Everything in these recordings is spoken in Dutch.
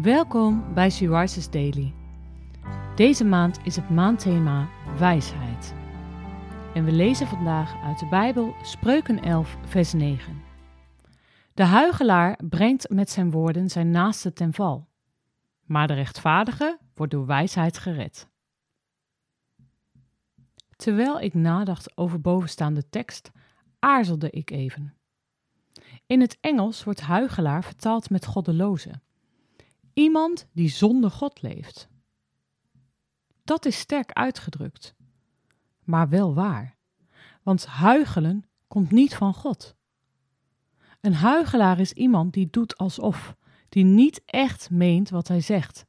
Welkom bij She Daily. Deze maand is het maandthema wijsheid. En we lezen vandaag uit de Bijbel Spreuken 11, vers 9. De huigelaar brengt met zijn woorden zijn naaste ten val, maar de rechtvaardige wordt door wijsheid gered. Terwijl ik nadacht over bovenstaande tekst, aarzelde ik even. In het Engels wordt huigelaar vertaald met goddeloze. Iemand die zonder God leeft. Dat is sterk uitgedrukt, maar wel waar. Want huigelen komt niet van God. Een huigelaar is iemand die doet alsof, die niet echt meent wat hij zegt,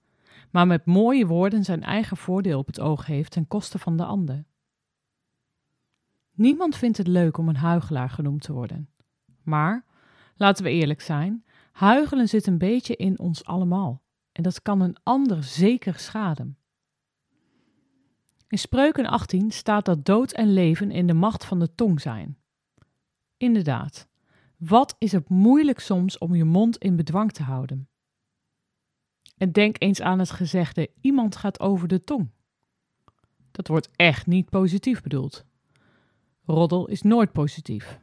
maar met mooie woorden zijn eigen voordeel op het oog heeft ten koste van de ander. Niemand vindt het leuk om een huigelaar genoemd te worden. Maar, laten we eerlijk zijn, huigelen zit een beetje in ons allemaal. En dat kan een ander zeker schaden. In Spreuken 18 staat dat dood en leven in de macht van de tong zijn. Inderdaad, wat is het moeilijk soms om je mond in bedwang te houden? En denk eens aan het gezegde: iemand gaat over de tong. Dat wordt echt niet positief bedoeld. Roddel is nooit positief.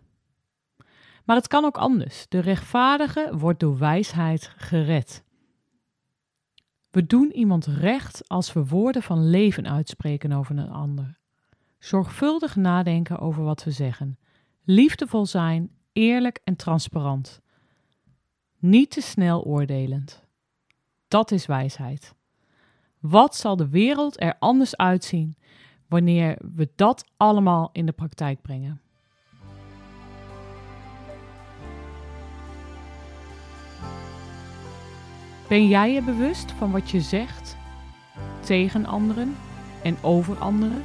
Maar het kan ook anders. De rechtvaardige wordt door wijsheid gered. We doen iemand recht als we woorden van leven uitspreken over een ander. Zorgvuldig nadenken over wat we zeggen. Liefdevol zijn, eerlijk en transparant. Niet te snel oordelend. Dat is wijsheid. Wat zal de wereld er anders uitzien wanneer we dat allemaal in de praktijk brengen? Ben jij je bewust van wat je zegt tegen anderen en over anderen?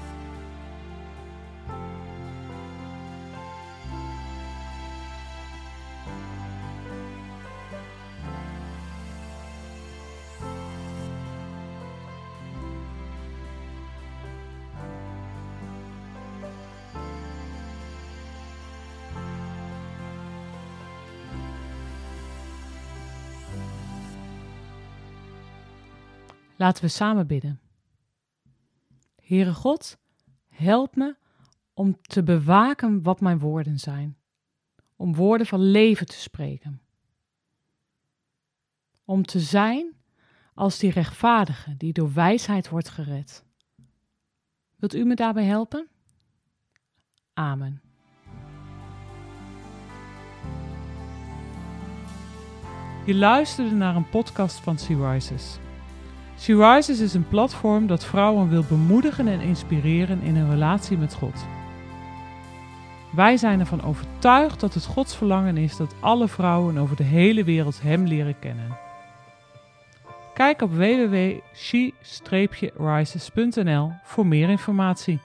Laten we samen bidden. Heere God, help me om te bewaken wat mijn woorden zijn. Om woorden van leven te spreken. Om te zijn als die rechtvaardige die door wijsheid wordt gered. Wilt u me daarbij helpen? Amen. Je luisterde naar een podcast van Sea Rises. She Rises is een platform dat vrouwen wil bemoedigen en inspireren in hun relatie met God. Wij zijn ervan overtuigd dat het Gods verlangen is dat alle vrouwen over de hele wereld Hem leren kennen. Kijk op www.she-rises.nl voor meer informatie.